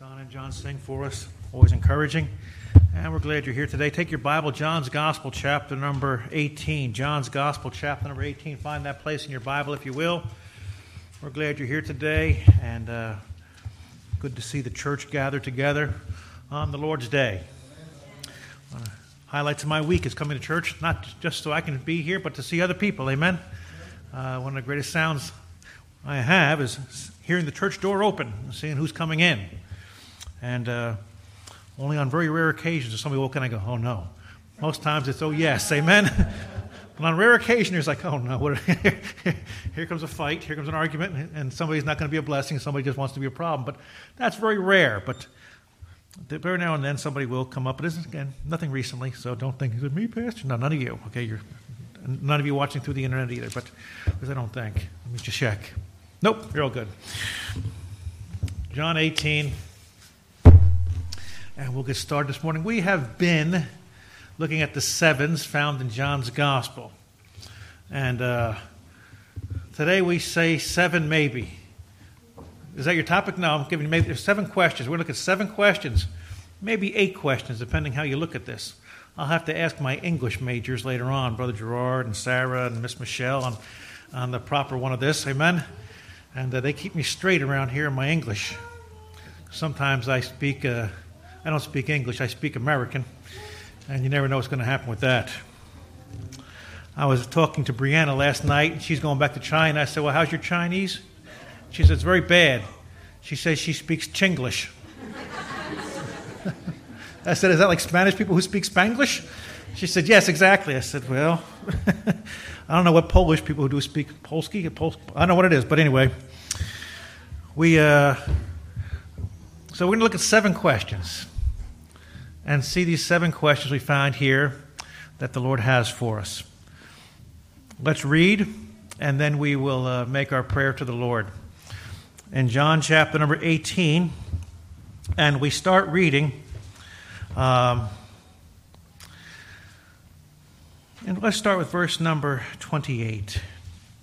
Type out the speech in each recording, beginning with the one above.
Don and John sing for us, always encouraging. And we're glad you're here today. Take your Bible, John's Gospel, chapter number 18. John's Gospel, chapter number 18. Find that place in your Bible, if you will. We're glad you're here today, and uh, good to see the church gathered together on the Lord's Day. Uh, highlights of my week is coming to church, not just so I can be here, but to see other people. Amen. Uh, one of the greatest sounds I have is hearing the church door open and seeing who's coming in. And uh, only on very rare occasions does somebody walk in and I go, oh no. Most times it's, oh yes, amen. but on rare occasions, it's like, oh no, what, here comes a fight, here comes an argument, and somebody's not going to be a blessing, somebody just wants to be a problem. But that's very rare. But every now and then somebody will come up. But this is, again, nothing recently, so don't think, is it me, Pastor? No, none of you. Okay, you're, none of you watching through the internet either, but because I don't think. Let me just check. Nope, you're all good. John 18. And we'll get started this morning. We have been looking at the sevens found in John's Gospel. And uh, today we say seven maybe. Is that your topic? No, I'm giving you maybe there's seven questions. We're going to look at seven questions, maybe eight questions, depending how you look at this. I'll have to ask my English majors later on, Brother Gerard and Sarah and Miss Michelle, on, on the proper one of this. Amen? And uh, they keep me straight around here in my English. Sometimes I speak. Uh, I don't speak English, I speak American, and you never know what's going to happen with that. I was talking to Brianna last night, and she's going back to China. I said, Well, how's your Chinese? She said, It's very bad. She says she speaks Chinglish. I said, Is that like Spanish people who speak Spanglish? She said, Yes, exactly. I said, Well, I don't know what Polish people who do speak Polski. Pol- I don't know what it is, but anyway, we. Uh, so we're going to look at seven questions and see these seven questions we find here that the Lord has for us. Let's read, and then we will uh, make our prayer to the Lord. In John chapter number 18, and we start reading. Um, and let's start with verse number 28.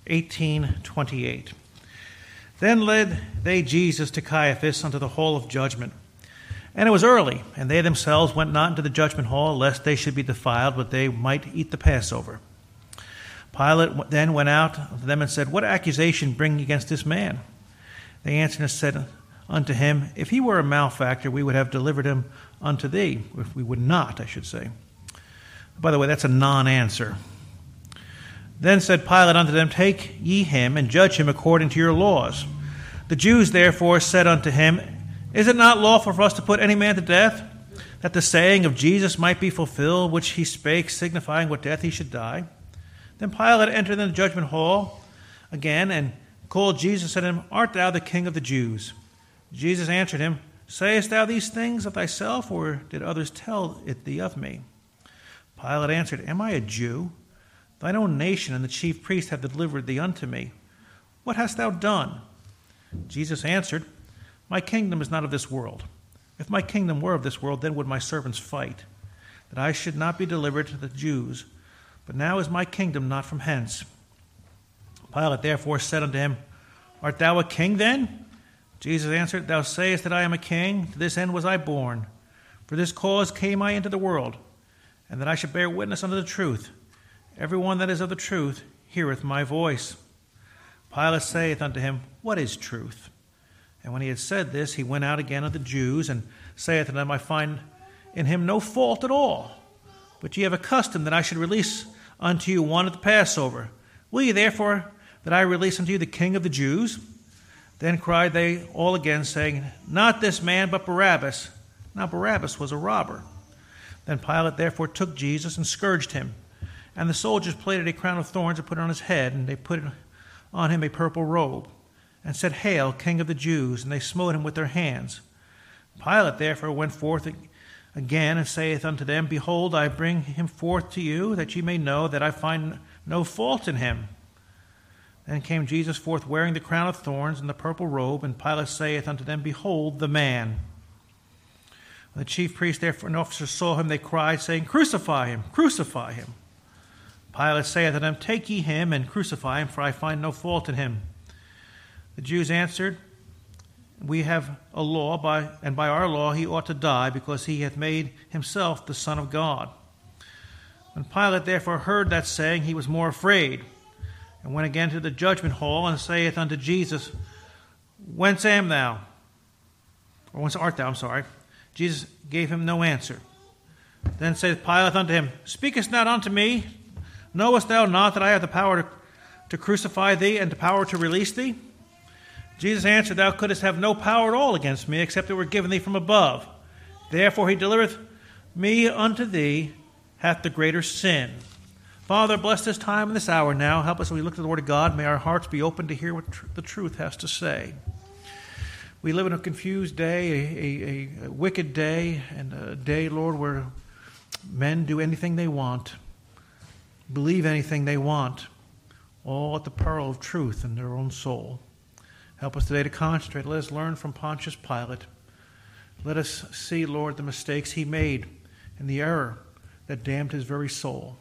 1828. Then led they Jesus to Caiaphas unto the hall of judgment. And it was early, and they themselves went not into the judgment hall, lest they should be defiled, but they might eat the Passover. Pilate then went out to them and said, What accusation bring against this man? They answered and said unto him, If he were a malefactor, we would have delivered him unto thee. If we would not, I should say. By the way, that's a non answer. Then said Pilate unto them, Take ye him and judge him according to your laws. The Jews therefore said unto him, is it not lawful for us to put any man to death, that the saying of Jesus might be fulfilled, which he spake, signifying what death he should die? Then Pilate entered in the judgment hall again and called Jesus and said him, Art thou the king of the Jews? Jesus answered him, Sayest thou these things of thyself, or did others tell it thee of me? Pilate answered, Am I a Jew? Thine own nation and the chief priests have delivered thee unto me. What hast thou done? Jesus answered, my kingdom is not of this world. If my kingdom were of this world, then would my servants fight, that I should not be delivered to the Jews. But now is my kingdom not from hence. Pilate therefore said unto him, Art thou a king then? Jesus answered, Thou sayest that I am a king. To this end was I born. For this cause came I into the world, and that I should bear witness unto the truth. Every one that is of the truth heareth my voice. Pilate saith unto him, What is truth? And when he had said this, he went out again unto the Jews, and saith to them, I find in him no fault at all. But ye have a custom that I should release unto you one at the Passover. Will ye therefore that I release unto you the king of the Jews? Then cried they all again, saying, Not this man, but Barabbas. Now Barabbas was a robber. Then Pilate therefore took Jesus and scourged him. And the soldiers plaited a crown of thorns and put it on his head, and they put on him a purple robe and said, Hail, King of the Jews! And they smote him with their hands. Pilate therefore went forth again and saith unto them, Behold, I bring him forth to you, that ye may know that I find no fault in him. Then came Jesus forth wearing the crown of thorns and the purple robe, and Pilate saith unto them, Behold the man. When the chief priests therefore and officers saw him, they cried, saying, Crucify him, crucify him. Pilate saith unto them, Take ye him and crucify him, for I find no fault in him. The Jews answered we have a law, by, and by our law he ought to die, because he hath made himself the Son of God. When Pilate therefore heard that saying, he was more afraid, and went again to the judgment hall, and saith unto Jesus, Whence am thou? Or whence art thou? I'm sorry. Jesus gave him no answer. Then saith Pilate unto him, Speakest not unto me? Knowest thou not that I have the power to, to crucify thee and the power to release thee? Jesus answered, Thou couldst have no power at all against me, except it were given thee from above. Therefore he delivereth me unto thee, hath the greater sin. Father, bless this time and this hour now. Help us as we look to the Word of God. May our hearts be open to hear what tr- the truth has to say. We live in a confused day, a, a, a wicked day, and a day, Lord, where men do anything they want, believe anything they want, all at the peril of truth in their own soul. Help us today to concentrate. Let us learn from Pontius Pilate. Let us see, Lord, the mistakes he made and the error that damned his very soul.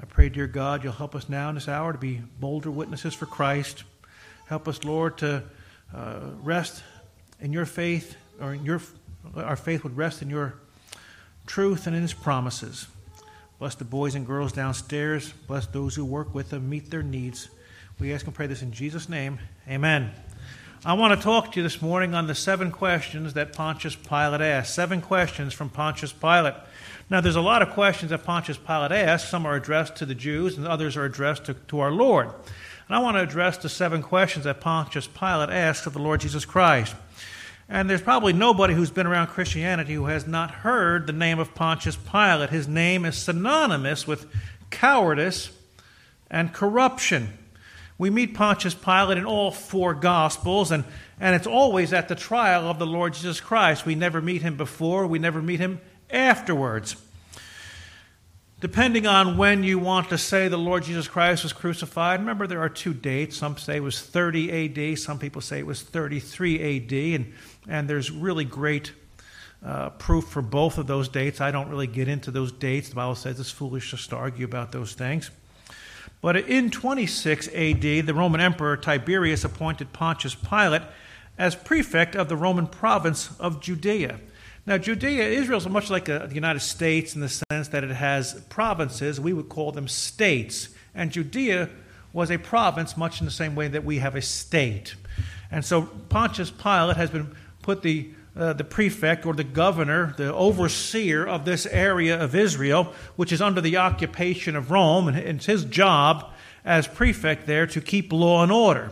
I pray, dear God, you'll help us now in this hour to be bolder witnesses for Christ. Help us, Lord, to uh, rest in your faith, or in your, our faith would rest in your truth and in his promises. Bless the boys and girls downstairs. Bless those who work with them, meet their needs. We ask and pray this in Jesus' name. Amen. I want to talk to you this morning on the seven questions that Pontius Pilate asked. Seven questions from Pontius Pilate. Now, there's a lot of questions that Pontius Pilate asked. Some are addressed to the Jews, and others are addressed to, to our Lord. And I want to address the seven questions that Pontius Pilate asked of the Lord Jesus Christ. And there's probably nobody who's been around Christianity who has not heard the name of Pontius Pilate. His name is synonymous with cowardice and corruption. We meet Pontius Pilate in all four Gospels, and, and it's always at the trial of the Lord Jesus Christ. We never meet him before, we never meet him afterwards. Depending on when you want to say the Lord Jesus Christ was crucified, remember there are two dates. Some say it was 30 AD, some people say it was 33 AD, and, and there's really great uh, proof for both of those dates. I don't really get into those dates. The Bible says it's foolish just to argue about those things. But in 26 AD, the Roman Emperor Tiberius appointed Pontius Pilate as prefect of the Roman province of Judea. Now, Judea, Israel is much like uh, the United States in the sense that it has provinces. We would call them states. And Judea was a province much in the same way that we have a state. And so Pontius Pilate has been put the uh, the prefect or the governor, the overseer of this area of Israel, which is under the occupation of Rome, and it's his job as prefect there to keep law and order.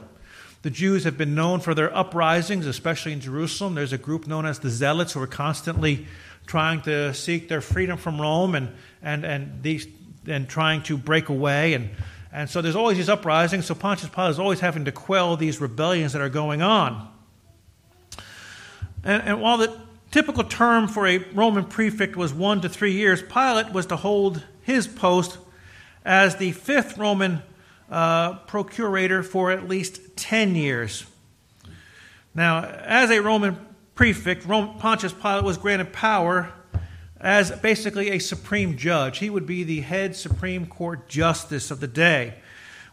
The Jews have been known for their uprisings, especially in Jerusalem. There's a group known as the Zealots who are constantly trying to seek their freedom from Rome and, and, and, these, and trying to break away. And, and so there's always these uprisings. So Pontius Pilate is always having to quell these rebellions that are going on. And, and while the typical term for a Roman prefect was one to three years, Pilate was to hold his post as the fifth Roman uh, procurator for at least 10 years. Now, as a Roman prefect, Pontius Pilate was granted power as basically a supreme judge. He would be the head Supreme Court justice of the day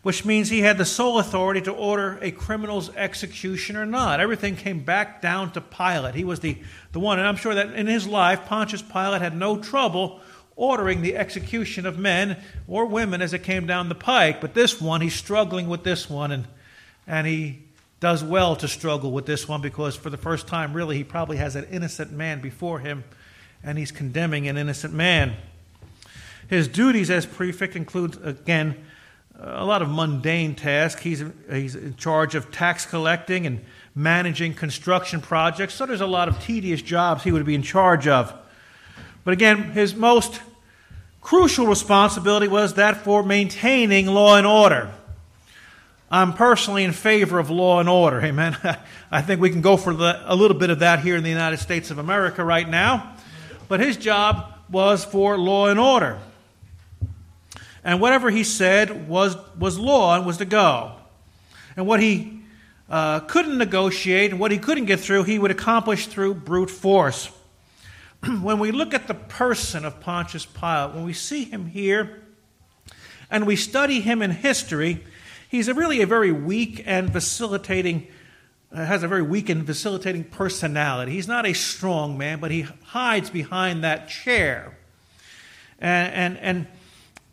which means he had the sole authority to order a criminal's execution or not. Everything came back down to Pilate. He was the, the one, and I'm sure that in his life, Pontius Pilate had no trouble ordering the execution of men or women as it came down the pike. But this one, he's struggling with this one, and, and he does well to struggle with this one because for the first time, really, he probably has an innocent man before him, and he's condemning an innocent man. His duties as prefect include, again, a lot of mundane tasks. He's, he's in charge of tax collecting and managing construction projects. So there's a lot of tedious jobs he would be in charge of. But again, his most crucial responsibility was that for maintaining law and order. I'm personally in favor of law and order. Amen. I think we can go for the, a little bit of that here in the United States of America right now. But his job was for law and order and whatever he said was, was law and was to go. And what he uh, couldn't negotiate and what he couldn't get through, he would accomplish through brute force. when we look at the person of Pontius Pilate, when we see him here and we study him in history, he's a really a very weak and vacillating has a very weak and vacillating personality. He's not a strong man, but he hides behind that chair. And, and, and,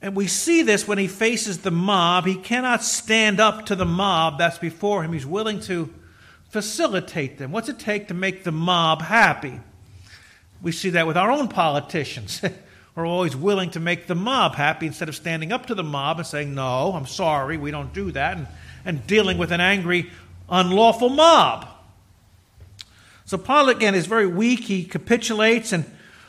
and we see this when he faces the mob. He cannot stand up to the mob that's before him. He's willing to facilitate them. What's it take to make the mob happy? We see that with our own politicians. We're always willing to make the mob happy instead of standing up to the mob and saying, No, I'm sorry, we don't do that, and, and dealing with an angry, unlawful mob. So Pilate, again, is very weak. He capitulates, and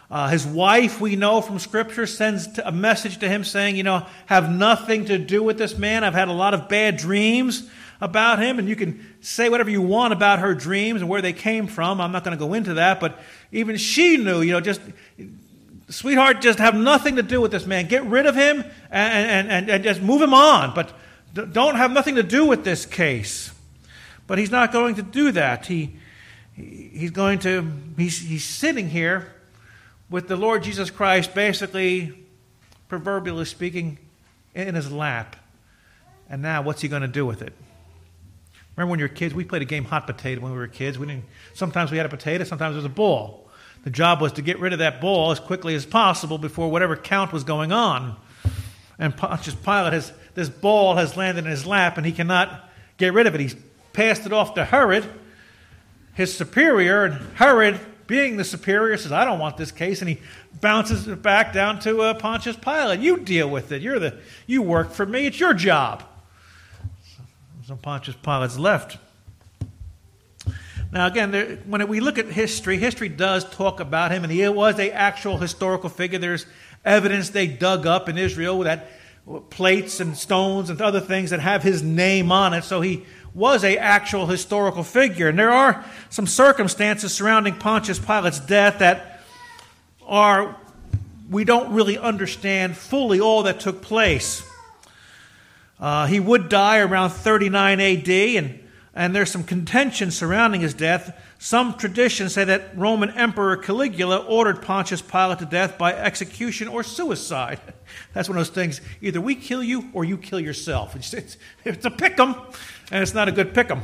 uh, his wife, we know from Scripture, sends a message to him saying, You know, have nothing to do with this man. I've had a lot of bad dreams about him, and you can say whatever you want about her dreams and where they came from. I'm not going to go into that, but even she knew, you know, just sweetheart, just have nothing to do with this man. Get rid of him and, and, and just move him on, but don't have nothing to do with this case. But he's not going to do that. He, he's going to, he's, he's sitting here with the Lord Jesus Christ, basically, proverbially speaking, in his lap. And now, what's he going to do with it? Remember when you were kids? We played a game hot potato when we were kids. We didn't, sometimes we had a potato, sometimes it was a ball. The job was to get rid of that ball as quickly as possible before whatever count was going on. And Pontius Pilate has this ball has landed in his lap and he cannot get rid of it. He's passed it off to Herod, his superior, and Herod, being the superior, says, "I don't want this case," and he bounces it back down to uh, Pontius Pilate. You deal with it. You're the you work for me. It's your job. So Pontius Pilate's left. Now, again, there, when we look at history, history does talk about him, and he was a actual historical figure. There's evidence they dug up in Israel that plates and stones and other things that have his name on it. So he was a actual historical figure. And there are some circumstances surrounding Pontius Pilate's death that are we don't really understand fully all that took place. Uh, he would die around 39 AD, and, and there's some contention surrounding his death. Some traditions say that Roman Emperor Caligula ordered Pontius Pilate to death by execution or suicide. That's one of those things either we kill you or you kill yourself. It's, it's, it's a pick 'em, and it's not a good pick 'em.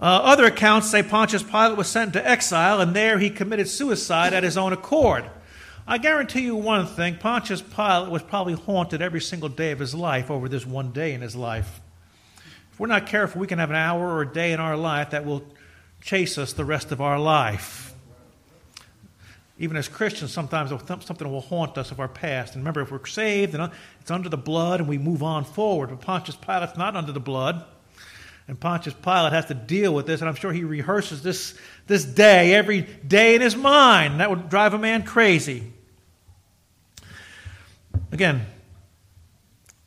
Uh, other accounts say Pontius Pilate was sent to exile, and there he committed suicide at his own accord. I guarantee you one thing Pontius Pilate was probably haunted every single day of his life over this one day in his life. If we're not careful, we can have an hour or a day in our life that will chase us the rest of our life. Even as Christians, sometimes something will haunt us of our past. And remember, if we're saved, and it's under the blood and we move on forward. But Pontius Pilate's not under the blood. And Pontius Pilate has to deal with this, and I'm sure he rehearses this, this day every day in his mind. That would drive a man crazy. Again,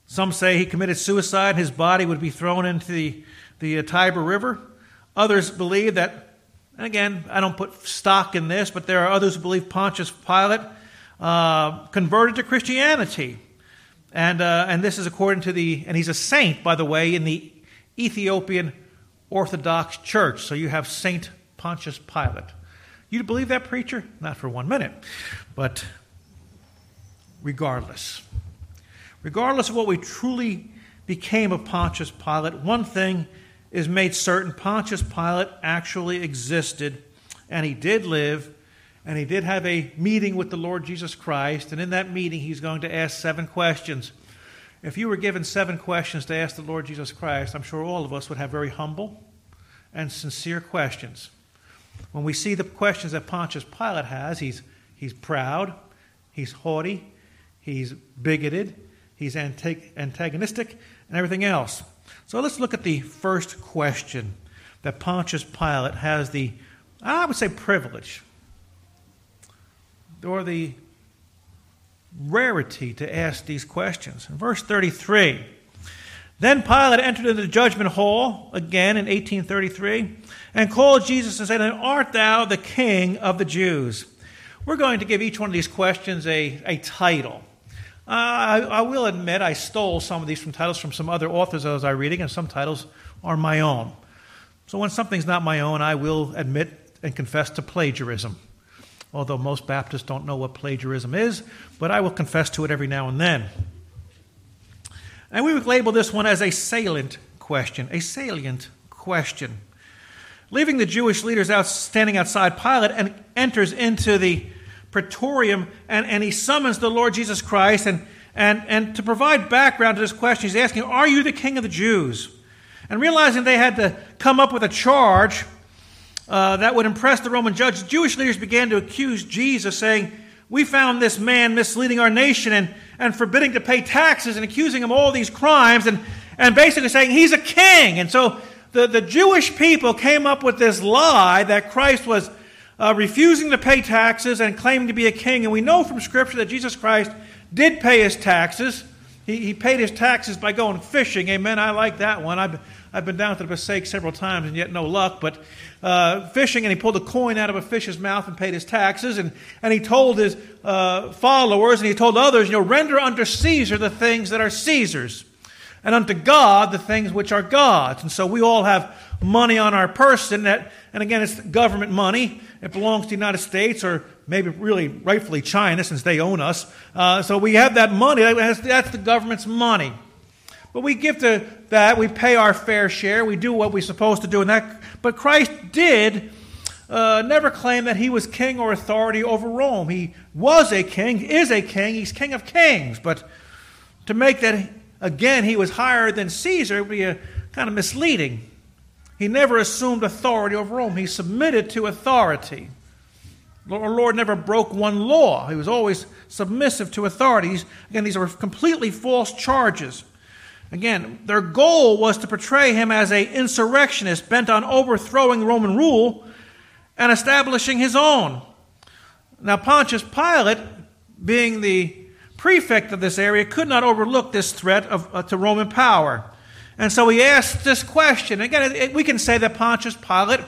some say he committed suicide, his body would be thrown into the, the uh, Tiber River. Others believe that, and again, I don't put stock in this, but there are others who believe Pontius Pilate uh, converted to Christianity. And, uh, and this is according to the, and he's a saint, by the way, in the Ethiopian Orthodox Church. So you have Saint Pontius Pilate. You believe that preacher? Not for one minute. But regardless. Regardless of what we truly became of Pontius Pilate, one thing is made certain Pontius Pilate actually existed, and he did live, and he did have a meeting with the Lord Jesus Christ, and in that meeting, he's going to ask seven questions. If you were given seven questions to ask the Lord Jesus Christ, I'm sure all of us would have very humble and sincere questions. When we see the questions that Pontius Pilate has, he's, he's proud, he's haughty, he's bigoted, he's antagonistic, and everything else. So let's look at the first question that Pontius Pilate has the, I would say, privilege or the rarity to ask these questions. In verse 33, then Pilate entered into the judgment hall again in 1833 and called Jesus and said, Art thou the king of the Jews? We're going to give each one of these questions a, a title. Uh, I, I, will admit I stole some of these from titles from some other authors as I was reading, and some titles are my own. So when something's not my own, I will admit and confess to plagiarism. Although most Baptists don't know what plagiarism is, but I will confess to it every now and then. And we would label this one as a salient question. A salient question. Leaving the Jewish leaders out standing outside, Pilate and enters into the praetorium and, and he summons the Lord Jesus Christ. And, and, and to provide background to this question, he's asking, Are you the king of the Jews? And realizing they had to come up with a charge uh, that would impress the Roman judge, Jewish leaders began to accuse Jesus, saying, We found this man misleading our nation and, and forbidding to pay taxes and accusing him of all these crimes and, and basically saying he's a king. And so the, the Jewish people came up with this lie that Christ was uh, refusing to pay taxes and claiming to be a king. And we know from Scripture that Jesus Christ did pay his taxes. He, he paid his taxes by going fishing. Amen. I like that one. I've, I've been down to the Passaic several times and yet no luck. But uh, fishing, and he pulled a coin out of a fish's mouth and paid his taxes. And, and he told his uh, followers and he told others, you know, render unto Caesar the things that are Caesar's, and unto God the things which are God's. And so we all have money on our person that, and again, it's government money. It belongs to the United States or maybe really rightfully China since they own us. Uh, so we have that money. That's, that's the government's money. But we give to that. We pay our fair share. We do what we're supposed to do. And that, but Christ did uh, never claim that he was king or authority over Rome. He was a king, is a king. He's king of kings. But to make that again he was higher than Caesar would be a, kind of misleading. He never assumed authority over Rome. He submitted to authority. Our Lord never broke one law. He was always submissive to authorities. Again, these are completely false charges. Again, their goal was to portray him as an insurrectionist bent on overthrowing Roman rule and establishing his own. Now, Pontius Pilate, being the prefect of this area, could not overlook this threat of, uh, to Roman power. And so he asked this question. Again, it, it, we can say that Pontius Pilate,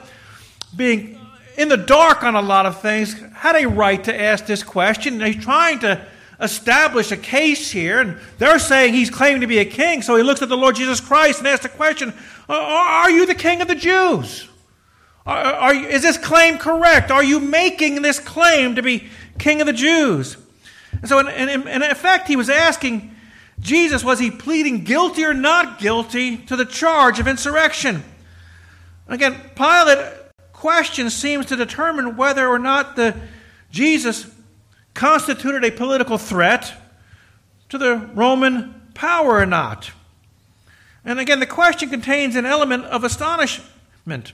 being in the dark on a lot of things, had a right to ask this question. He's trying to establish a case here, and they're saying he's claiming to be a king. So he looks at the Lord Jesus Christ and asks the question Are you the king of the Jews? Are, are, is this claim correct? Are you making this claim to be king of the Jews? And so, in, in, in effect, he was asking Jesus, was he pleading guilty or not guilty to the charge of insurrection? Again, Pilate question seems to determine whether or not the Jesus constituted a political threat to the Roman power or not. And again, the question contains an element of astonishment.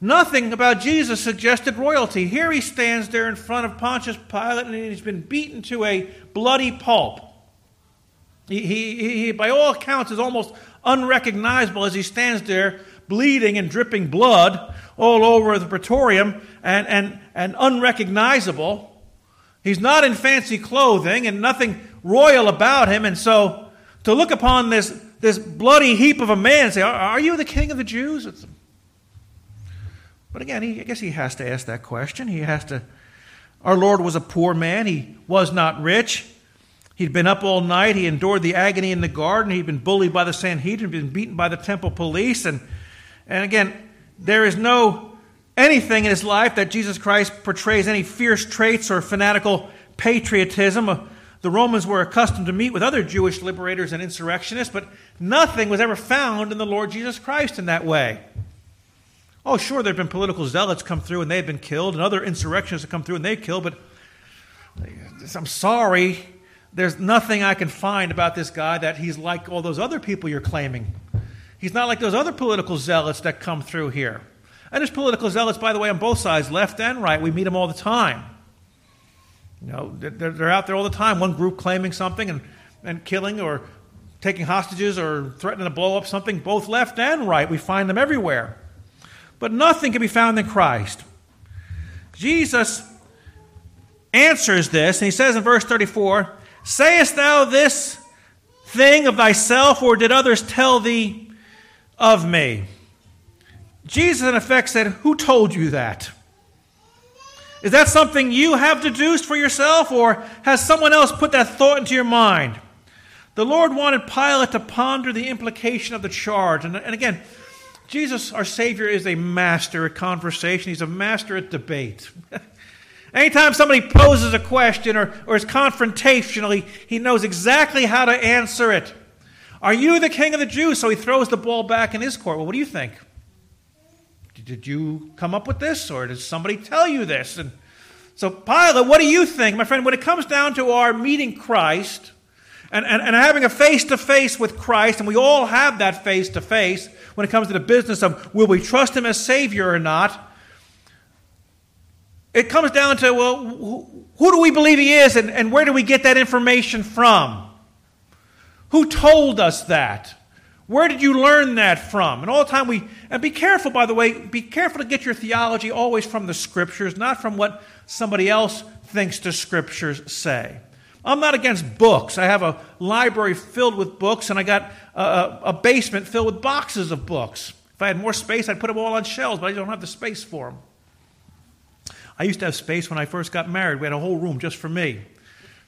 Nothing about Jesus suggested royalty. Here he stands there in front of Pontius Pilate and he's been beaten to a bloody pulp. He, he, he, by all accounts, is almost unrecognizable as he stands there bleeding and dripping blood all over the praetorium and, and, and unrecognizable. He's not in fancy clothing and nothing royal about him. And so to look upon this, this bloody heap of a man and say, Are you the king of the Jews? It's, but again, he, I guess he has to ask that question. He has to. Our Lord was a poor man, he was not rich. He'd been up all night. He endured the agony in the garden. He'd been bullied by the Sanhedrin, been beaten by the temple police. And, and again, there is no anything in his life that Jesus Christ portrays any fierce traits or fanatical patriotism. Uh, the Romans were accustomed to meet with other Jewish liberators and insurrectionists, but nothing was ever found in the Lord Jesus Christ in that way. Oh, sure, there have been political zealots come through and they've been killed, and other insurrectionists have come through and they've killed, but I'm sorry, there's nothing I can find about this guy that he's like all those other people you're claiming. He's not like those other political zealots that come through here. And there's political zealots, by the way, on both sides, left and right. We meet them all the time. You know, they're, they're out there all the time. One group claiming something and, and killing or taking hostages or threatening to blow up something, both left and right. We find them everywhere. But nothing can be found in Christ. Jesus answers this, and he says in verse 34 Sayest thou this thing of thyself, or did others tell thee of me? Jesus, in effect, said, Who told you that? Is that something you have deduced for yourself, or has someone else put that thought into your mind? The Lord wanted Pilate to ponder the implication of the charge. And, and again, Jesus, our Savior, is a master at conversation, He's a master at debate. Anytime somebody poses a question or, or is confrontational, he, he knows exactly how to answer it. Are you the king of the Jews? So he throws the ball back in his court. Well, what do you think? did you come up with this or did somebody tell you this? And so, Pilate, what do you think? My friend, when it comes down to our meeting Christ and, and, and having a face to face with Christ, and we all have that face to face when it comes to the business of will we trust Him as Savior or not, it comes down to, well, who, do we believe He is and, and where do we get that information from? Who told us that? Where did you learn that from? And all the time we, and be careful, by the way, be careful to get your theology always from the scriptures, not from what somebody else thinks the scriptures say. I'm not against books. I have a library filled with books, and I got a, a, basement filled with boxes of books. If I had more space, I'd put them all on shelves, but I don't have the space for them. I used to have space when I first got married. We had a whole room just for me.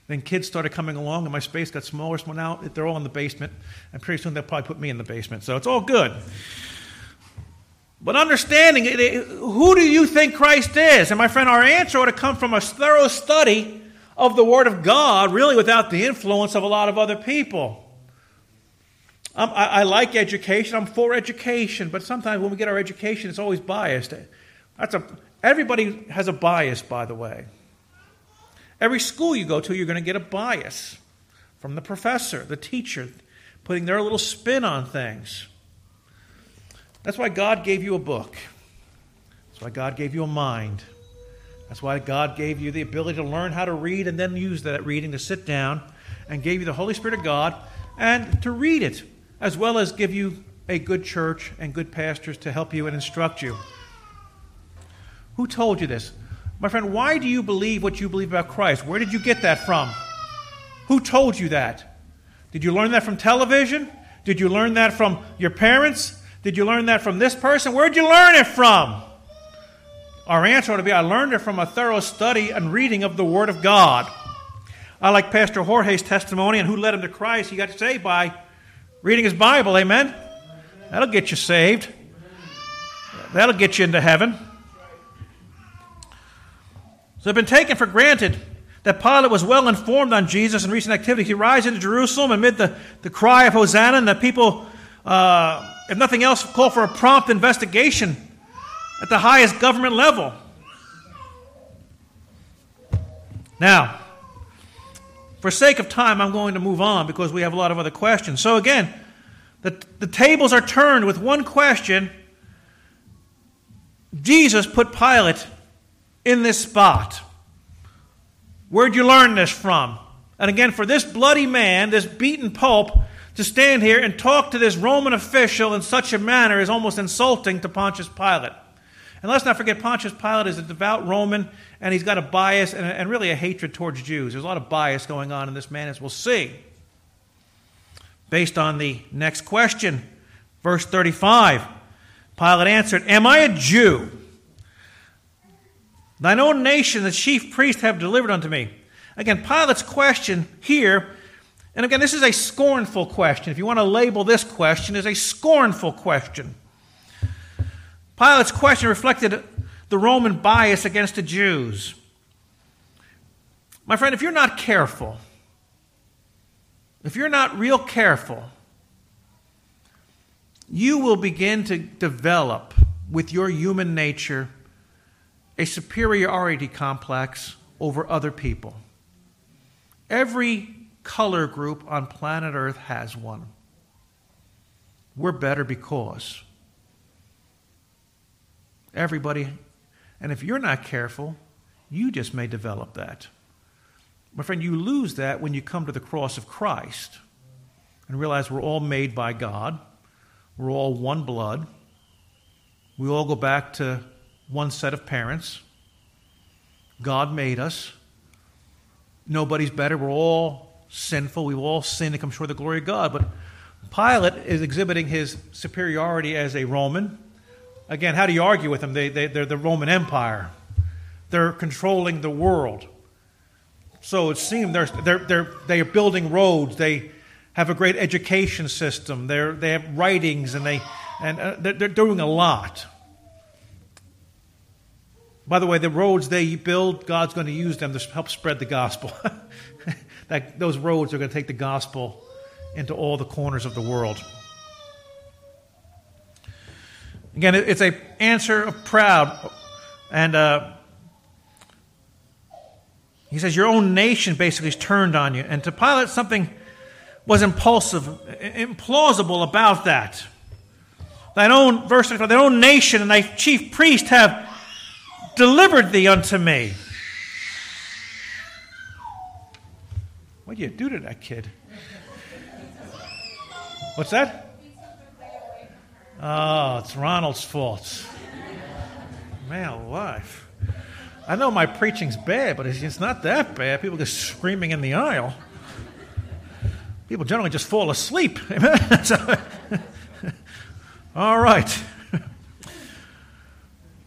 Then kids started coming along, and my space got smaller. So now they're all in the basement, and pretty soon they'll probably put me in the basement. So it's all good. But understanding it, who do you think Christ is? And my friend, our answer ought to come from a thorough study of the Word of God, really without the influence of a lot of other people. I, I, like education. I'm for education, but sometimes when we get our education, it's always biased. That's a, everybody has a bias, by the way. Every school you go to, you're going to get a bias from the professor, the teacher, putting their little spin on things. That's why God gave you a book. That's why God gave you a mind. That's why God gave you the ability to learn how to read and then use that reading to sit down and gave you the Holy Spirit of God and to read it, as well as give you a good church and good pastors to help you and instruct you. Who told you this? My friend, why do you believe what you believe about Christ? Where did you get that from? Who told you that? Did you learn that from television? Did you learn that from your parents? Did you learn that from this person? Where'd you learn it from? Our answer ought to be I learned it from a thorough study and reading of the Word of God. I like Pastor Jorge's testimony and who led him to Christ. He got saved by reading his Bible. Amen? That'll get you saved. That'll get you into heaven. So it's been taken for granted that Pilate was well informed on Jesus and recent activities. He rides into Jerusalem amid the, the cry of Hosanna, and the people, uh, if nothing else, call for a prompt investigation at the highest government level. Now, for sake of time, I'm going to move on because we have a lot of other questions. So, again, the, the tables are turned with one question. Jesus put Pilate in this spot. Where'd you learn this from? And again, for this bloody man, this beaten pope, to stand here and talk to this Roman official in such a manner is almost insulting to Pontius Pilate. And let's not forget, Pontius Pilate is a devout Roman, and he's got a bias and, and really a hatred towards Jews. There's a lot of bias going on in this man, as we'll see. Based on the next question, verse 35, Pilate answered, Am I a Jew? Thine own nation, the chief priests, have delivered unto me. Again, Pilate's question here, and again, this is a scornful question. If you want to label this question, is a scornful question. Pilate's question reflected the Roman bias against the Jews. My friend, if you're not careful, if you're not real careful, you will begin to develop with your human nature a superiority complex over other people. Every color group on planet Earth has one. We're better because. Everybody, and if you're not careful, you just may develop that. My friend, you lose that when you come to the cross of Christ and realize we're all made by God. We're all one blood. We all go back to one set of parents. God made us. Nobody's better. We're all sinful. We've all sinned and come short of the glory of God. But Pilate is exhibiting his superiority as a Roman. Again, how do you argue with them? They, they, they're the Roman Empire, they're controlling the world. So it seems they're, they're, they're, they are building roads. They have a great education system. They're, they have writings, and, they, and uh, they're, they're doing a lot. By the way, the roads they build, God's going to use them to help spread the gospel. that, those roads are going to take the gospel into all the corners of the world. Again, it's a answer of proud. And uh, he says, Your own nation basically is turned on you. And to Pilate, something was impulsive, implausible about that. Thine own, verse 25, thine own nation and thy chief priest have delivered thee unto me. What do you do to that kid? What's that? Oh, it's Ronald's fault. Man alive. I know my preaching's bad, but it's not that bad. People get screaming in the aisle. People generally just fall asleep. All right.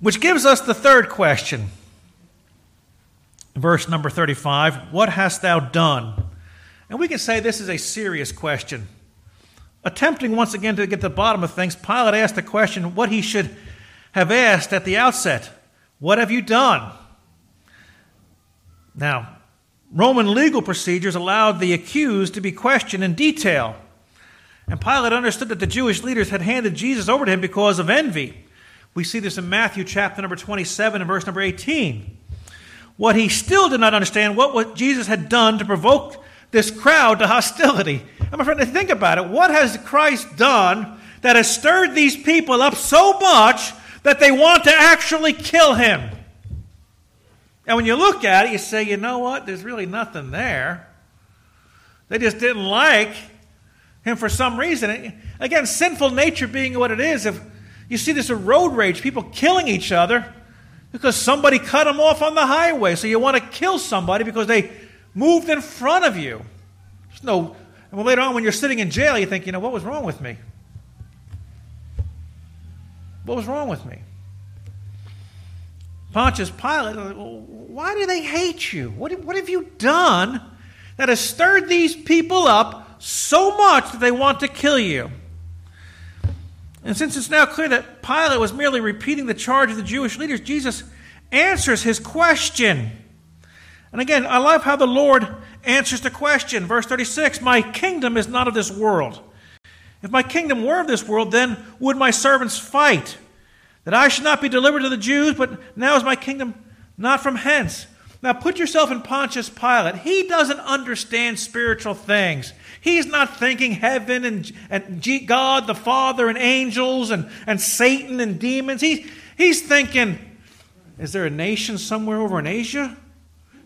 Which gives us the third question. Verse number 35 What hast thou done? And we can say this is a serious question. Attempting once again to get to the bottom of things, Pilate asked the question what he should have asked at the outset What have you done? Now, Roman legal procedures allowed the accused to be questioned in detail. And Pilate understood that the Jewish leaders had handed Jesus over to him because of envy. We see this in Matthew chapter number 27 and verse number 18. What he still did not understand, what, what Jesus had done to provoke this crowd to hostility. And my friend, think about it. What has Christ done that has stirred these people up so much that they want to actually kill him? And when you look at it, you say, you know what? There's really nothing there. They just didn't like him for some reason. Again, sinful nature being what it is, if you see this road rage, people killing each other because somebody cut them off on the highway. So you want to kill somebody because they moved in front of you. There's no, and later on when you're sitting in jail, you think, you know, what was wrong with me? What was wrong with me? Pontius Pilate, why do they hate you? What, what have you done that has stirred these people up so much that they want to kill you? And since it's now clear that Pilate was merely repeating the charge of the Jewish leaders, Jesus answers his question. And again, I love how the Lord answers the question. Verse 36 My kingdom is not of this world. If my kingdom were of this world, then would my servants fight that I should not be delivered to the Jews, but now is my kingdom not from hence. Now put yourself in Pontius Pilate. He doesn't understand spiritual things. He's not thinking heaven and, and God the Father and angels and, and Satan and demons. He, he's thinking, is there a nation somewhere over in Asia?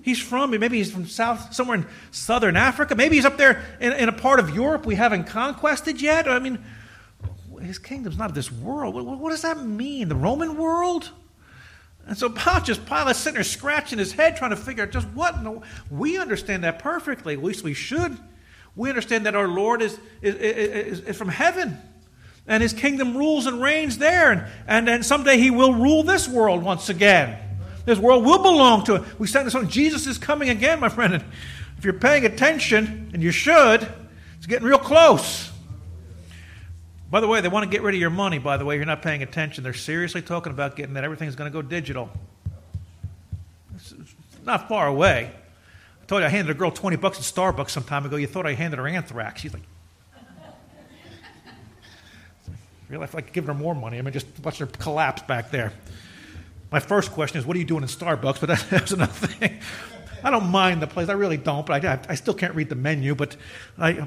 He's from, maybe he's from south, somewhere in southern Africa. Maybe he's up there in, in a part of Europe we haven't conquested yet. I mean, his kingdom's not of this world. What, what, does that mean? The Roman world? And so Pontius Pilate's sitting there scratching his head trying to figure out just what. No, we understand that perfectly. At least we should. We understand that our Lord is, is, is, is from heaven. And his kingdom rules and reigns there. And, and then someday he will rule this world once again. This world will belong to him. We sang this song, Jesus is coming again, my friend. And if you're paying attention, and you should, it's getting real close. By the way, they want to get rid of your money, by the way, you're not paying attention. They're seriously talking about getting that everything's going to go digital. It's not far away. I told you I handed a girl 20 bucks at Starbucks some time ago. You thought I handed her anthrax. She's like, real life, I could give her more money. I mean, just watch her collapse back there. My first question is, what are you doing in Starbucks? But that's another thing. I don't mind the place. I really don't, but I, I still can't read the menu. But I,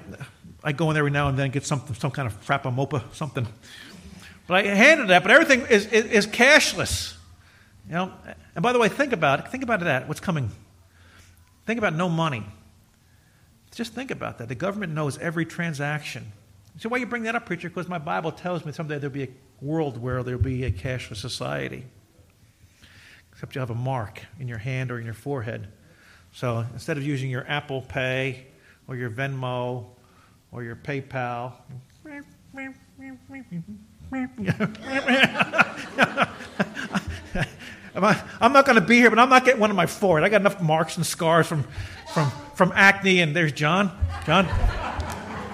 I go in every now and then get some, some kind of frappamopa, something. But I handed that, but everything is, is, is, cashless. You know? And by the way, think about it. Think about that. What's coming? Think about no money. Just think about that. The government knows every transaction. So why you bring that up, preacher? Because my Bible tells me someday there'll be a world where there'll be a cashless society. Except you have a mark in your hand or in your forehead. So instead of using your Apple Pay or your Venmo or your PayPal. I'm not going to be here, but I'm not getting one on my forehead. I got enough marks and scars from, from, from acne, and there's John. John?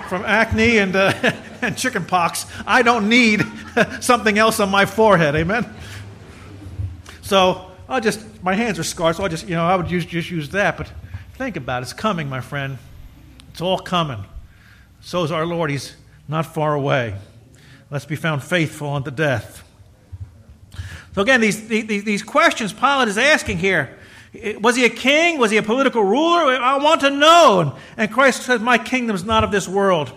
From acne and, uh, and chicken pox. I don't need something else on my forehead. Amen? So I'll just, my hands are scarred, so I just, you know, I would use, just use that. But think about it. It's coming, my friend. It's all coming. So is our Lord. He's not far away. Let's be found faithful unto death. So, again, these, these, these questions Pilate is asking here was he a king? Was he a political ruler? I want to know. And Christ says, My kingdom is not of this world.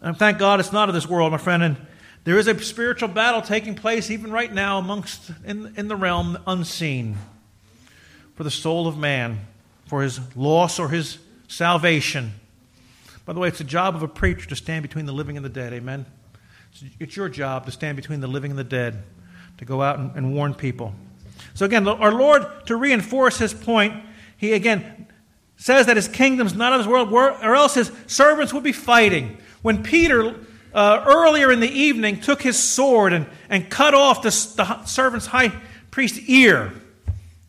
And thank God it's not of this world, my friend. And there is a spiritual battle taking place even right now amongst in, in the realm unseen for the soul of man, for his loss or his salvation. By the way, it's the job of a preacher to stand between the living and the dead. Amen. It's your job to stand between the living and the dead, to go out and, and warn people. So again, our Lord, to reinforce his point, he again says that his kingdom's not of this world, or else his servants would be fighting. When Peter uh, earlier in the evening took his sword and, and cut off the, the servant's high priest's ear,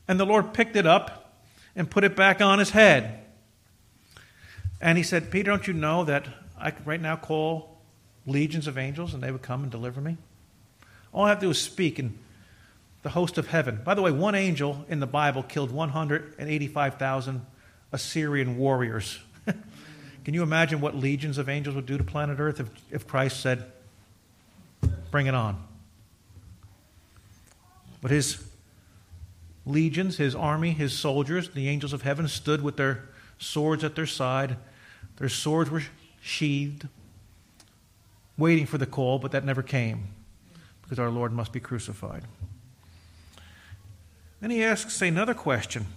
and the Lord picked it up and put it back on his head. And he said, Peter, don't you know that I could right now call legions of angels and they would come and deliver me? All I have to do is speak, and the host of heaven. By the way, one angel in the Bible killed 185,000 Assyrian warriors. Can you imagine what legions of angels would do to planet Earth if, if Christ said, Bring it on? But his legions, his army, his soldiers, the angels of heaven stood with their swords at their side. Their swords were sheathed, waiting for the call, but that never came because our Lord must be crucified. Then he asks another question,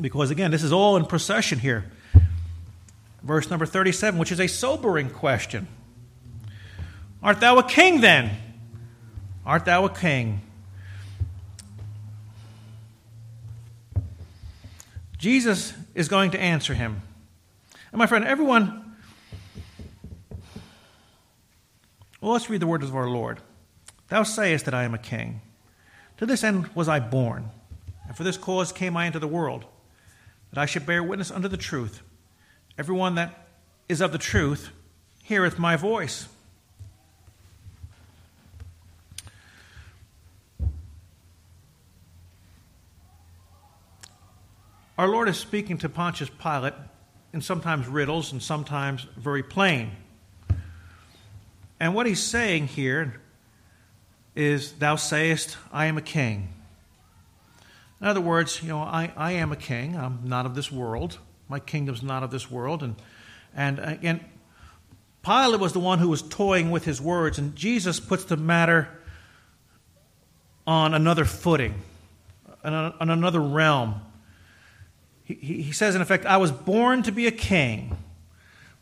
because again, this is all in procession here. Verse number 37, which is a sobering question Art thou a king then? Art thou a king? Jesus is going to answer him. And my friend, everyone, well, let's read the words of our Lord. Thou sayest that I am a king. To this end was I born, and for this cause came I into the world, that I should bear witness unto the truth. Everyone that is of the truth heareth my voice. Our Lord is speaking to Pontius Pilate in sometimes riddles and sometimes very plain. And what he's saying here is, Thou sayest, I am a king. In other words, you know, I, I am a king. I'm not of this world. My kingdom's not of this world. And, and again, Pilate was the one who was toying with his words, and Jesus puts the matter on another footing, on, on another realm. He, he says, in effect, I was born to be a king.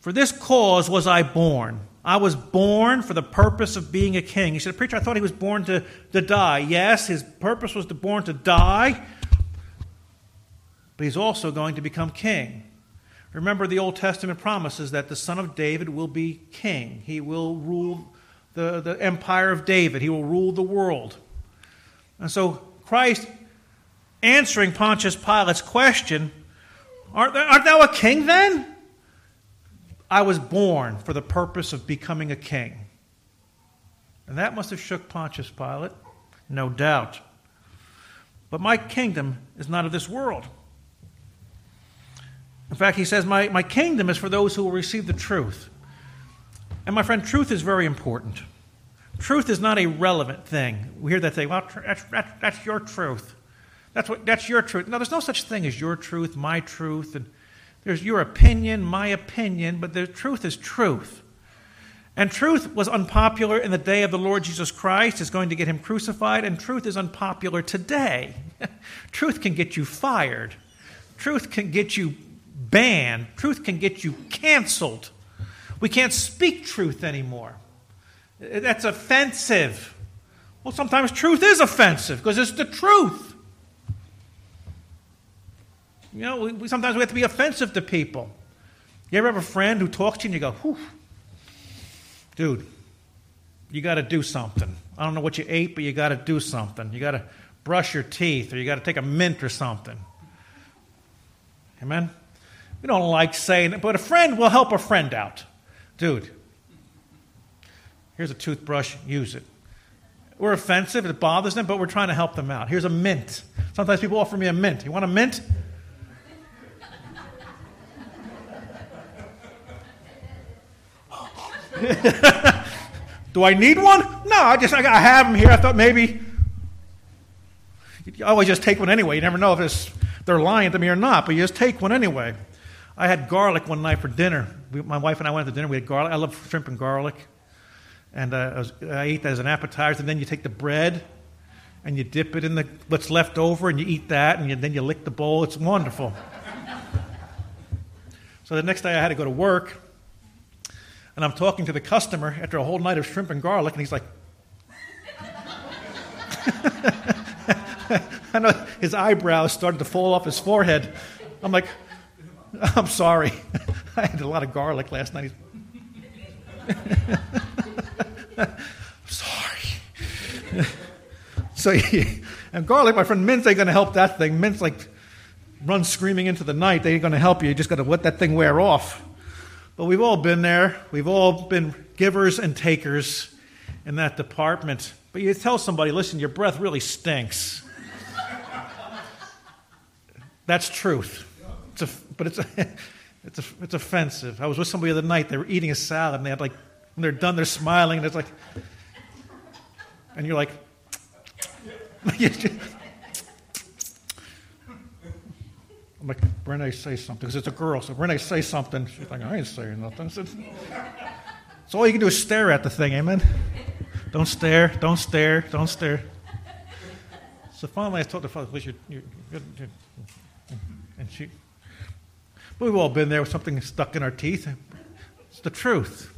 For this cause was I born I was born for the purpose of being a king. He said, Preacher, I thought he was born to, to die. Yes, his purpose was to born to die, but he's also going to become king. Remember, the Old Testament promises that the son of David will be king. He will rule the, the empire of David, he will rule the world. And so, Christ answering Pontius Pilate's question, Art, art thou a king then? I was born for the purpose of becoming a king. And that must have shook Pontius Pilate, no doubt. But my kingdom is not of this world. In fact, he says, My, my kingdom is for those who will receive the truth. And my friend, truth is very important. Truth is not a relevant thing. We hear that thing, well, that's, that's your truth. That's, what, that's your truth. No, there's no such thing as your truth, my truth, and there's your opinion, my opinion, but the truth is truth. And truth was unpopular in the day of the Lord Jesus Christ, is going to get him crucified, and truth is unpopular today. truth can get you fired, truth can get you banned, truth can get you canceled. We can't speak truth anymore. That's offensive. Well, sometimes truth is offensive because it's the truth. You know, we, sometimes we have to be offensive to people. You ever have a friend who talks to you and you go, whew, dude, you got to do something. I don't know what you ate, but you got to do something. You got to brush your teeth or you got to take a mint or something. Amen? We don't like saying it, but a friend will help a friend out. Dude, here's a toothbrush, use it. We're offensive, it bothers them, but we're trying to help them out. Here's a mint. Sometimes people offer me a mint. You want a mint? Do I need one? No, I just I have them here. I thought maybe you always just take one anyway. You never know if it's, they're lying to me or not, but you just take one anyway. I had garlic one night for dinner. We, my wife and I went to dinner. We had garlic. I love shrimp and garlic. And uh, I, was, I ate that as an appetizer. And then you take the bread and you dip it in the what's left over and you eat that and you, then you lick the bowl. It's wonderful. so the next day I had to go to work and I'm talking to the customer after a whole night of shrimp and garlic and he's like, I know his eyebrows started to fall off his forehead. I'm like, I'm sorry. I had a lot of garlic last night. I'm sorry. so, and garlic, my friend Mint's ain't going to help that thing. Mint's like runs screaming into the night. They ain't going to help you. You just got to let that thing wear off. But we've all been there. We've all been givers and takers in that department. But you tell somebody, listen, your breath really stinks. That's truth. It's a, but it's, a, it's, a, it's offensive. I was with somebody the other night. They were eating a salad, and they had like, when they're done, they're smiling, and it's like, and you're like, I'm like, Renee, say something. Because it's a girl. So Renee, say something. She's like, I ain't saying nothing. So, so all you can do is stare at the thing, amen? Don't stare, don't stare, don't stare. So finally I told the father, please, you're, you're, you're, and she, but we've all been there with something stuck in our teeth. It's the truth.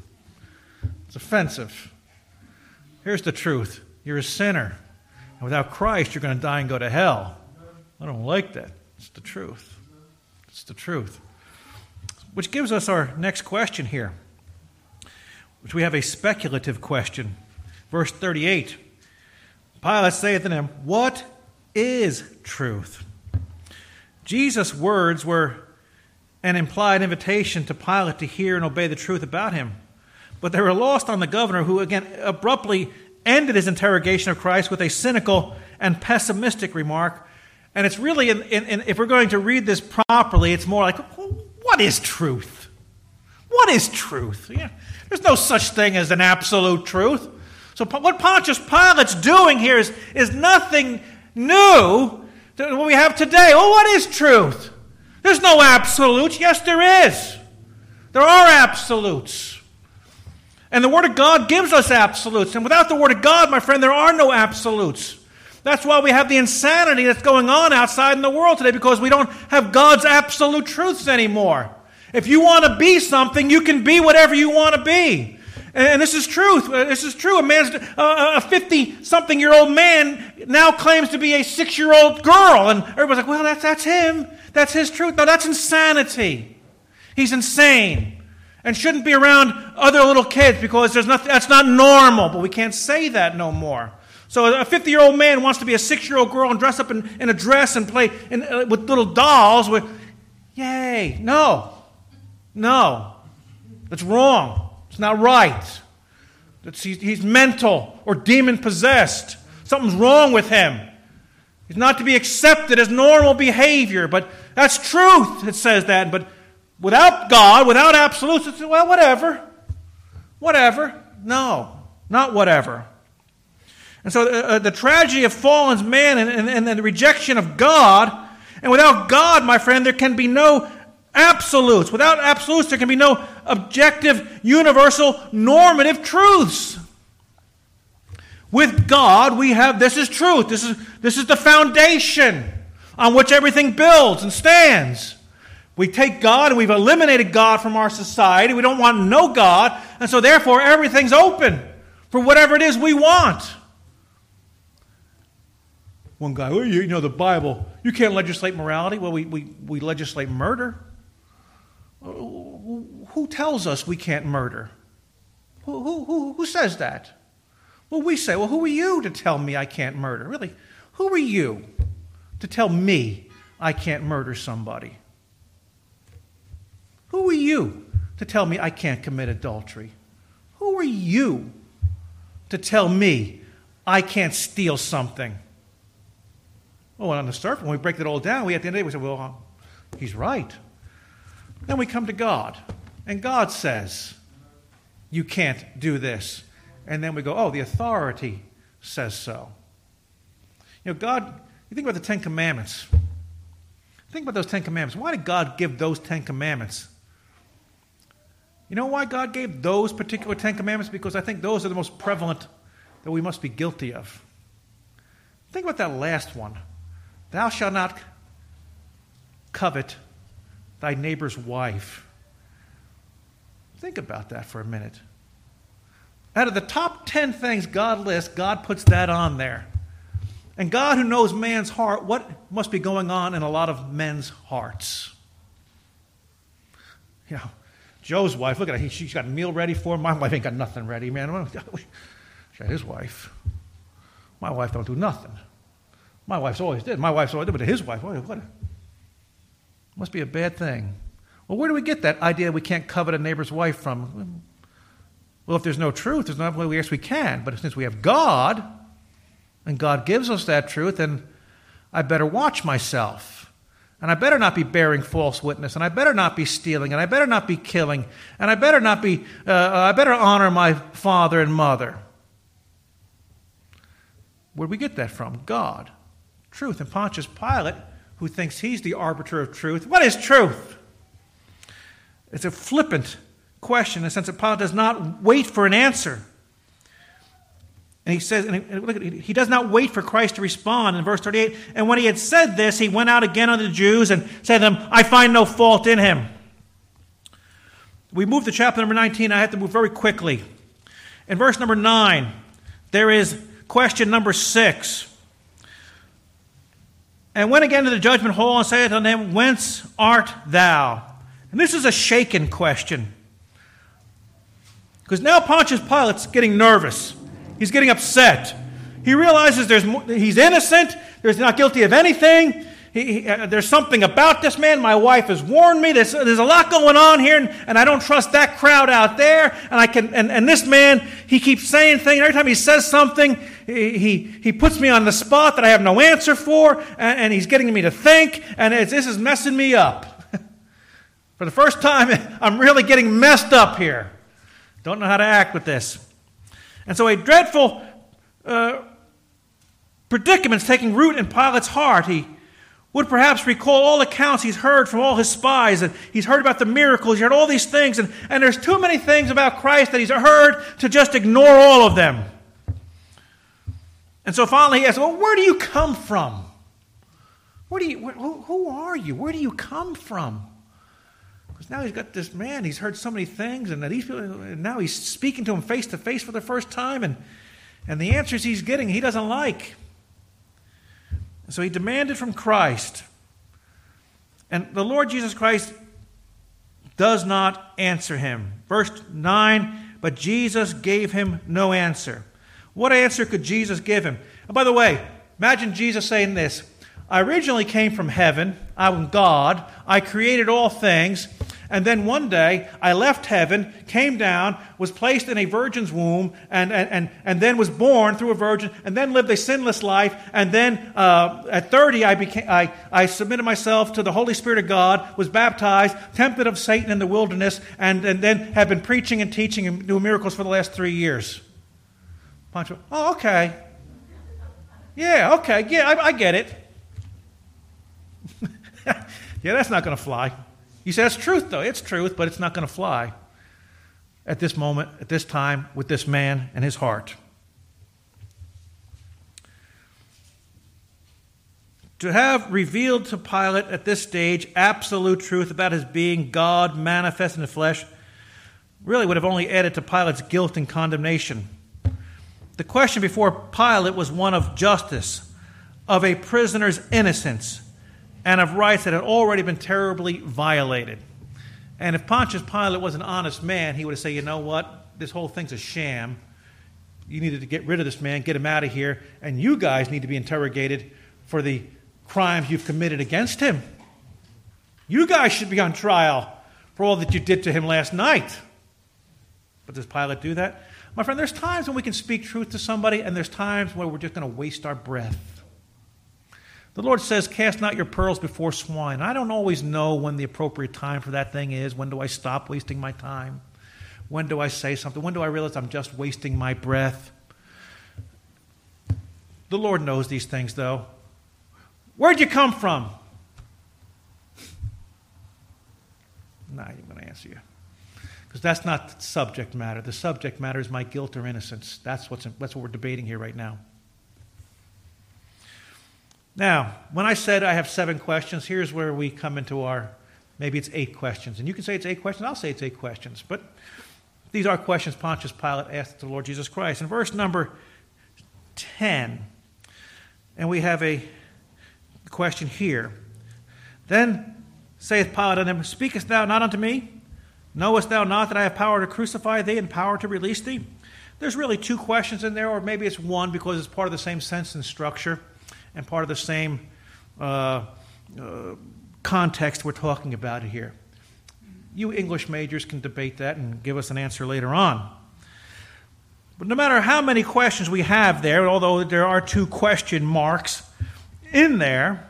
It's offensive. Here's the truth you're a sinner. And without Christ, you're going to die and go to hell. I don't like that. The truth. It's the truth. Which gives us our next question here, which we have a speculative question. Verse 38 Pilate saith to him, What is truth? Jesus' words were an implied invitation to Pilate to hear and obey the truth about him. But they were lost on the governor, who again abruptly ended his interrogation of Christ with a cynical and pessimistic remark. And it's really, in, in, in, if we're going to read this properly, it's more like, what is truth? What is truth? Yeah. There's no such thing as an absolute truth. So, what Pontius Pilate's doing here is, is nothing new to what we have today. Well, what is truth? There's no absolutes. Yes, there is. There are absolutes. And the Word of God gives us absolutes. And without the Word of God, my friend, there are no absolutes. That's why we have the insanity that's going on outside in the world today because we don't have God's absolute truths anymore. If you want to be something, you can be whatever you want to be. And this is truth. Uh, this is true. A man's uh, a 50 something year old man now claims to be a six year old girl. And everybody's like, well, that's, that's him. That's his truth. No, that's insanity. He's insane and shouldn't be around other little kids because there's nothing, that's not normal. But we can't say that no more. So a 50 year old man wants to be a six year old girl and dress up in, in a dress and play in, uh, with little dolls. With, yay. No. No. That's wrong. It's not right. It's, he's mental or demon possessed. Something's wrong with him. He's not to be accepted as normal behavior, but that's truth. It says that. But without God, without absolutes, it's, well, whatever. Whatever. No, not whatever. And so uh, uh the tragedy of fallen man and, and, and the rejection of God, and without God, my friend, there can be no absolutes. Without absolutes, there can be no objective, universal, normative truths. With God, we have this is truth. This is, this is the foundation on which everything builds and stands. We take God and we've eliminated God from our society. We don't want no God, and so therefore everything's open for whatever it is we want. One guy, well, you know the Bible, you can't legislate morality. Well, we, we, we legislate murder. Uh, who tells us we can't murder? Who, who, who says that? Well, we say, well, who are you to tell me I can't murder? Really, who are you to tell me I can't murder somebody? Who are you to tell me I can't commit adultery? Who are you to tell me I can't steal something? Oh, well, on the surface, when we break it all down, we at the end of the day, we say, well, uh, he's right. Then we come to God, and God says, You can't do this. And then we go, Oh, the authority says so. You know, God, You think about the Ten Commandments. Think about those Ten Commandments. Why did God give those Ten Commandments? You know why God gave those particular Ten Commandments? Because I think those are the most prevalent that we must be guilty of. Think about that last one. Thou shalt not covet thy neighbor's wife. Think about that for a minute. Out of the top 10 things God lists, God puts that on there. And God, who knows man's heart, what must be going on in a lot of men's hearts? You know, Joe's wife, look at her. She's got a meal ready for him. My wife ain't got nothing ready, man. She got his wife. My wife don't do nothing. My wife's always did. My wife's always did, but his wife, what? what must be a bad thing. Well, where do we get that idea we can't covet a neighbor's wife from? Well, if there's no truth, there's no way we we can. But since we have God, and God gives us that truth, then I better watch myself. And I better not be bearing false witness, and I better not be stealing, and I better not be killing, and I better not be, uh, I better honor my father and mother. Where do we get that from? God. Truth. And Pontius Pilate, who thinks he's the arbiter of truth, what is truth? It's a flippant question in the sense that Pilate does not wait for an answer. And he says, and look, he does not wait for Christ to respond in verse 38. And when he had said this, he went out again unto the Jews and said to them, I find no fault in him. We move to chapter number 19. I have to move very quickly. In verse number 9, there is question number 6. And went again to the judgment hall and said unto them, Whence art thou? And this is a shaken question. Because now Pontius Pilate's getting nervous. He's getting upset. He realizes there's, he's innocent, there's not guilty of anything. He, he, uh, there's something about this man. My wife has warned me. There's, there's a lot going on here, and, and, I don't trust that crowd out there. And I can, and, and this man, he keeps saying things. Every time he says something, he, he, puts me on the spot that I have no answer for, and, and he's getting me to think, and this is messing me up. for the first time, I'm really getting messed up here. Don't know how to act with this. And so a dreadful uh, predicament is taking root in Pilate's heart. He would perhaps recall all accounts he's heard from all his spies, and he's heard about the miracles, he heard all these things, and, and there's too many things about Christ that he's heard to just ignore all of them. And so finally he asks, Well, where do you come from? Where do you, who, who are you? Where do you come from? Because now he's got this man, he's heard so many things, and that he's, and now he's speaking to him face to face for the first time, and, and the answers he's getting he doesn't like. So he demanded from Christ. And the Lord Jesus Christ does not answer him. Verse 9, but Jesus gave him no answer. What answer could Jesus give him? And by the way, imagine Jesus saying this I originally came from heaven. I'm God. I created all things. And then one day, I left heaven, came down, was placed in a virgin's womb, and, and, and, and then was born through a virgin, and then lived a sinless life. And then uh, at 30, I, became, I, I submitted myself to the Holy Spirit of God, was baptized, tempted of Satan in the wilderness, and, and then have been preaching and teaching and doing miracles for the last three years. Oh, okay. Yeah, okay. Yeah, I, I get it. yeah, that's not going to fly. You say that's truth, though. It's truth, but it's not going to fly at this moment, at this time, with this man and his heart. To have revealed to Pilate at this stage absolute truth about his being God manifest in the flesh really would have only added to Pilate's guilt and condemnation. The question before Pilate was one of justice, of a prisoner's innocence, and of rights that had already been terribly violated. And if Pontius Pilate was an honest man, he would have said, you know what? This whole thing's a sham. You needed to get rid of this man, get him out of here, and you guys need to be interrogated for the crimes you've committed against him. You guys should be on trial for all that you did to him last night. But does Pilate do that? My friend, there's times when we can speak truth to somebody, and there's times where we're just going to waste our breath. The Lord says, Cast not your pearls before swine. I don't always know when the appropriate time for that thing is. When do I stop wasting my time? When do I say something? When do I realize I'm just wasting my breath? The Lord knows these things, though. Where'd you come from? I'm not even going to answer you. Because that's not the subject matter. The subject matter is my guilt or innocence. That's, what's, that's what we're debating here right now. Now, when I said I have seven questions, here's where we come into our maybe it's eight questions. And you can say it's eight questions, I'll say it's eight questions. But these are questions Pontius Pilate asked the Lord Jesus Christ. In verse number 10, and we have a question here. Then saith Pilate unto him, Speakest thou not unto me? Knowest thou not that I have power to crucify thee and power to release thee? There's really two questions in there, or maybe it's one because it's part of the same sense and structure and part of the same uh, uh, context we're talking about here. You English majors can debate that and give us an answer later on. But no matter how many questions we have there, although there are two question marks in there,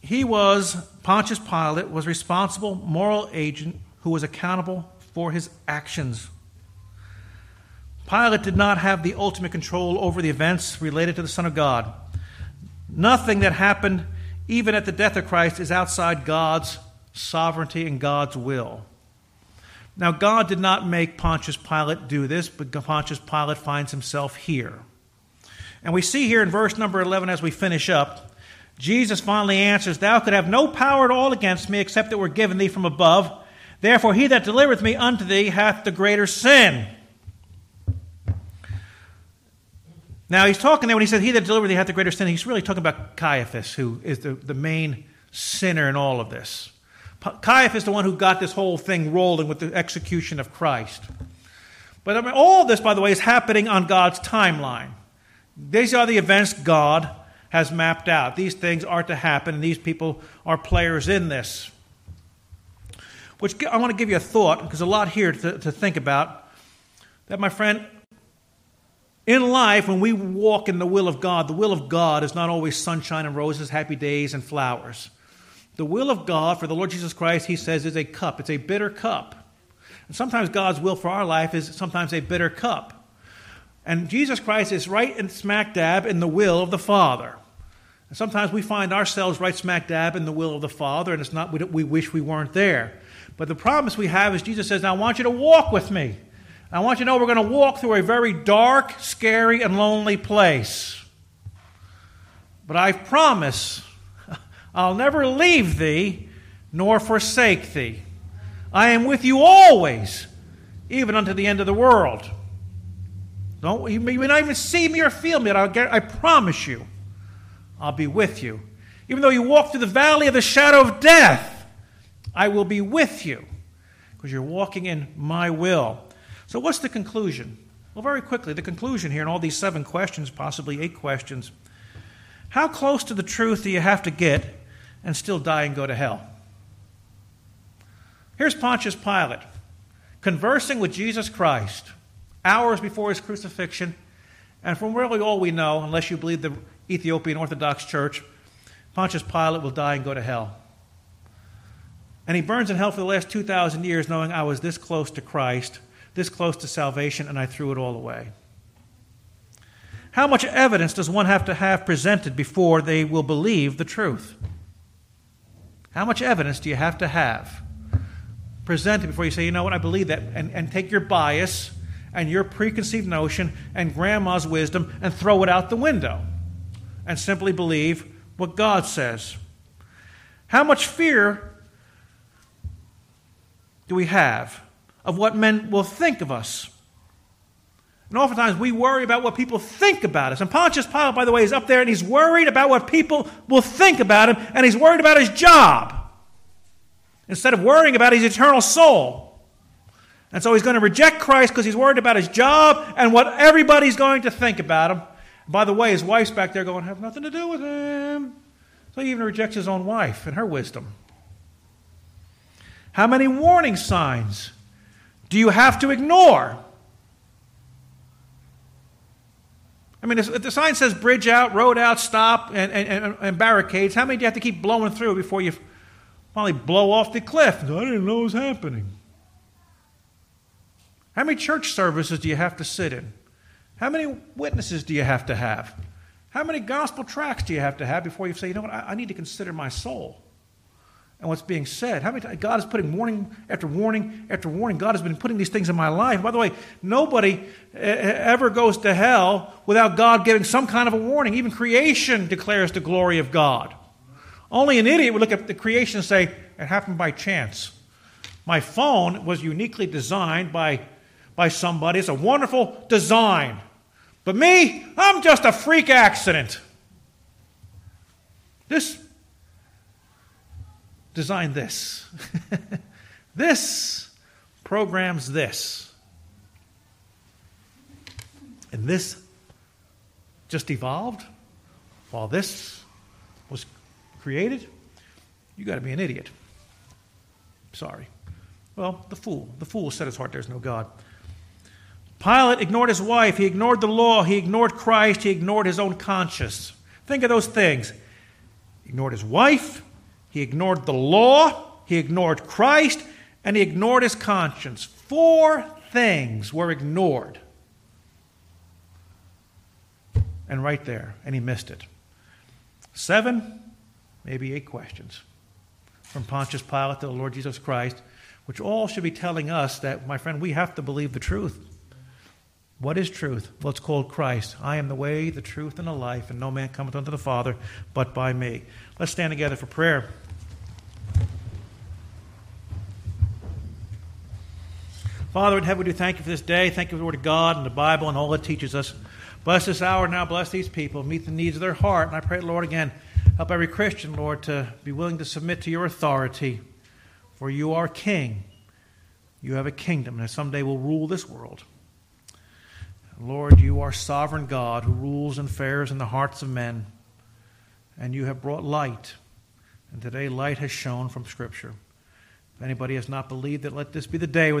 he was, Pontius Pilate, was responsible moral agent who was accountable for his actions. Pilate did not have the ultimate control over the events related to the Son of God. Nothing that happened, even at the death of Christ, is outside God's sovereignty and God's will. Now, God did not make Pontius Pilate do this, but Pontius Pilate finds himself here. And we see here in verse number 11 as we finish up, Jesus finally answers, Thou could have no power at all against me except that were given thee from above. Therefore, he that delivereth me unto thee hath the greater sin. Now, he's talking there when he said, He that delivered thee hath the greater sin. He's really talking about Caiaphas, who is the, the main sinner in all of this. Caiaphas is the one who got this whole thing rolling with the execution of Christ. But I mean, all this, by the way, is happening on God's timeline. These are the events God has mapped out. These things are to happen, and these people are players in this. Which I want to give you a thought, because a lot here to, to think about. That, my friend, in life, when we walk in the will of God, the will of God is not always sunshine and roses, happy days, and flowers. The will of God for the Lord Jesus Christ, he says, is a cup. It's a bitter cup. And sometimes God's will for our life is sometimes a bitter cup. And Jesus Christ is right in smack dab in the will of the Father. And sometimes we find ourselves right smack dab in the will of the Father, and it's not we, wish we weren't there. But the promise we have is Jesus says, Now I want you to walk with me. I want you to know we're going to walk through a very dark, scary, and lonely place. But I promise I'll never leave thee nor forsake thee. I am with you always, even unto the end of the world. Don't, you may not even see me or feel me, but I promise you, I'll be with you. Even though you walk through the valley of the shadow of death, I will be with you because you're walking in my will. So, what's the conclusion? Well, very quickly, the conclusion here in all these seven questions, possibly eight questions. How close to the truth do you have to get and still die and go to hell? Here's Pontius Pilate conversing with Jesus Christ hours before his crucifixion. And from really all we know, unless you believe the Ethiopian Orthodox Church, Pontius Pilate will die and go to hell. And he burns in hell for the last 2,000 years knowing I was this close to Christ this close to salvation, and I threw it all away. How much evidence does one have to have presented before they will believe the truth? How much evidence do you have to have presented before you say, you know what, I believe that, and, and take your bias and your preconceived notion and grandma's wisdom and throw it out the window and simply believe what God says? How much fear do we have of what men will think of us. And oftentimes we worry about what people think about us. And Pontius Pilate, by the way, is up there and he's worried about what people will think about him, and he's worried about his job instead of worrying about his eternal soul. And so he's going to reject Christ because he's worried about his job and what everybody's going to think about him. By the way, his wife's back there going, have nothing to do with him. So he even rejects his own wife and her wisdom. How many warning signs do you have to ignore? I mean, if the sign says bridge out, road out, stop, and, and, and, barricades, how many do you have to keep blowing through before you finally blow off the cliff? I didn't know it was happening. How many church services do you have to sit in? How many witnesses do you have to have? How many gospel tracts do you have to have before you say, you know what, I, I need to consider my soul and what's being said? How many times God is putting warning after warning after warning? God has been putting these things in my life. By the way, nobody ever goes to hell without God giving some kind of a warning. Even creation declares the glory of God. Only an idiot would look at the creation and say, it happened by chance. My phone was uniquely designed by, by somebody. It's a wonderful design. But me, I'm just a freak accident. This designed this. this programs this. And this just evolved while this was created. You got to be an idiot. Sorry. Well, the fool. The fool said his heart, there's no God. Pilate ignored his wife. He ignored the law. He ignored Christ. He ignored his own conscience. Think of those things. Ignored his wife. He ignored the law. He ignored Christ. And he ignored his conscience. Four things were ignored. And right there. And he missed it. Seven, maybe eight questions from Pontius Pilate to the Lord Jesus Christ, which all should be telling us that, my friend, we have to believe the truth. What is truth? Well, it's called Christ. I am the way, the truth, and the life, and no man cometh unto the Father but by me. Let's stand together for prayer. Father in heaven, we do thank you for this day. Thank you for the Word of God and the Bible and all it teaches us. Bless this hour now. Bless these people. Meet the needs of their heart. And I pray, Lord, again, help every Christian, Lord, to be willing to submit to your authority. For you are King. You have a kingdom that someday will rule this world. Lord, you are sovereign God who rules and fares in the hearts of men, and you have brought light. And today, light has shone from Scripture. If anybody has not believed it, let this be the day where they